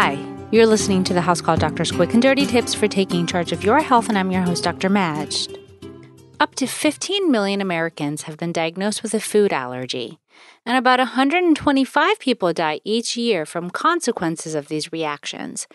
Hi, you're listening to the House Call Doctor's Quick and Dirty Tips for taking charge of your health, and I'm your host, Dr. Majd. Up to 15 million Americans have been diagnosed with a food allergy, and about 125 people die each year from consequences of these reactions.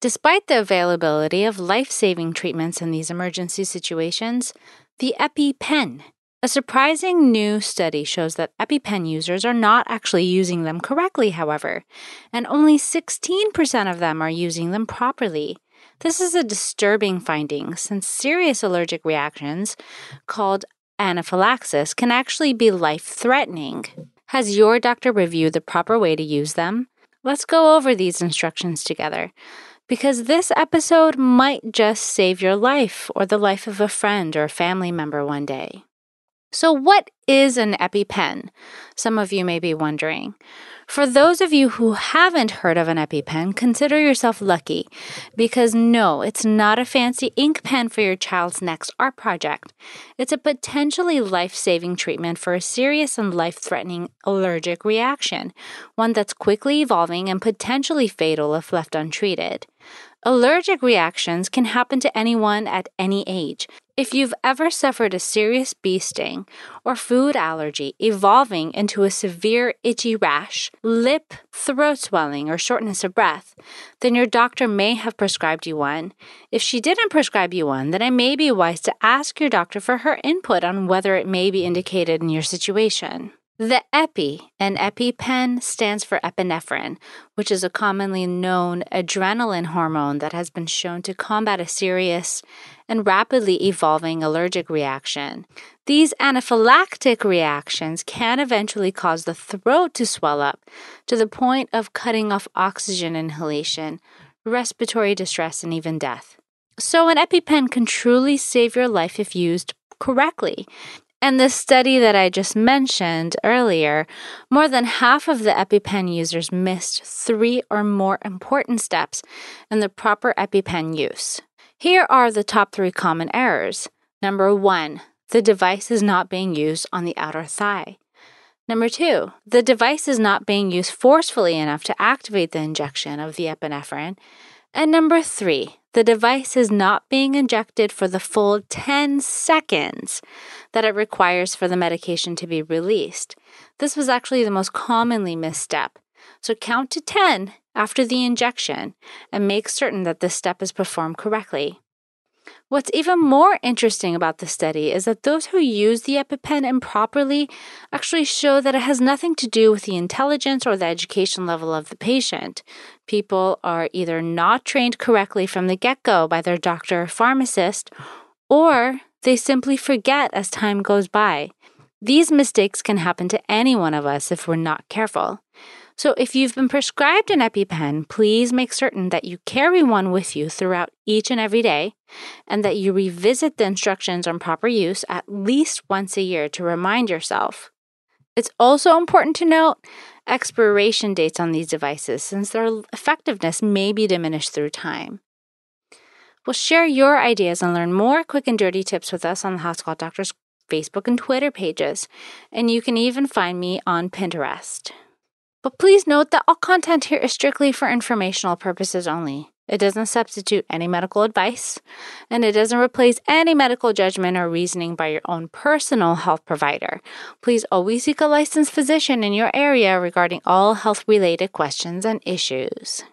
Despite the availability of life saving treatments in these emergency situations, the EpiPen, a surprising new study shows that EpiPen users are not actually using them correctly, however, and only 16% of them are using them properly. This is a disturbing finding since serious allergic reactions, called anaphylaxis, can actually be life threatening. Has your doctor reviewed the proper way to use them? Let's go over these instructions together because this episode might just save your life or the life of a friend or family member one day. So, what is an EpiPen? Some of you may be wondering. For those of you who haven't heard of an EpiPen, consider yourself lucky because no, it's not a fancy ink pen for your child's next art project. It's a potentially life saving treatment for a serious and life threatening allergic reaction, one that's quickly evolving and potentially fatal if left untreated. Allergic reactions can happen to anyone at any age. If you've ever suffered a serious bee sting or food allergy evolving into a severe itchy rash, lip, throat swelling, or shortness of breath, then your doctor may have prescribed you one. If she didn't prescribe you one, then it may be wise to ask your doctor for her input on whether it may be indicated in your situation. The EPI and EpiPen stands for epinephrine, which is a commonly known adrenaline hormone that has been shown to combat a serious and rapidly evolving allergic reaction. These anaphylactic reactions can eventually cause the throat to swell up to the point of cutting off oxygen inhalation, respiratory distress, and even death. So, an EpiPen can truly save your life if used correctly. And the study that I just mentioned earlier, more than half of the EpiPen users missed three or more important steps in the proper EpiPen use. Here are the top three common errors. Number one, the device is not being used on the outer thigh. Number two, the device is not being used forcefully enough to activate the injection of the epinephrine. And number three, the device is not being injected for the full 10 seconds that it requires for the medication to be released. This was actually the most commonly misstep. So count to 10 after the injection and make certain that this step is performed correctly. What's even more interesting about the study is that those who use the EpiPen improperly actually show that it has nothing to do with the intelligence or the education level of the patient. People are either not trained correctly from the get go by their doctor or pharmacist, or they simply forget as time goes by. These mistakes can happen to any one of us if we're not careful. So, if you've been prescribed an EpiPen, please make certain that you carry one with you throughout each and every day and that you revisit the instructions on proper use at least once a year to remind yourself. It's also important to note expiration dates on these devices since their effectiveness may be diminished through time. We'll share your ideas and learn more quick and dirty tips with us on the Call Doctors Facebook and Twitter pages, and you can even find me on Pinterest. But please note that all content here is strictly for informational purposes only. It doesn't substitute any medical advice, and it doesn't replace any medical judgment or reasoning by your own personal health provider. Please always seek a licensed physician in your area regarding all health related questions and issues.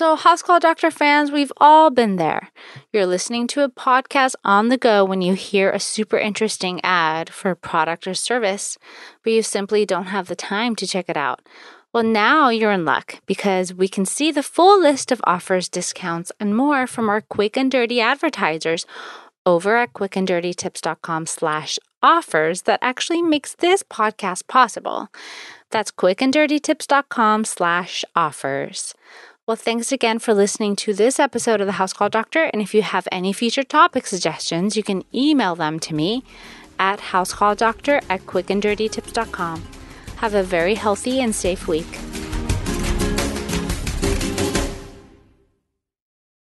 So, House Call Doctor fans, we've all been there. You're listening to a podcast on the go when you hear a super interesting ad for a product or service, but you simply don't have the time to check it out. Well, now you're in luck because we can see the full list of offers, discounts, and more from our quick and dirty advertisers over at quickanddirtytips.com slash offers that actually makes this podcast possible. That's quickanddirtytips.com slash offers. Well, thanks again for listening to this episode of the House Call Doctor. And if you have any future topic suggestions, you can email them to me at housecalldoctor at quickanddirtytips.com. Have a very healthy and safe week.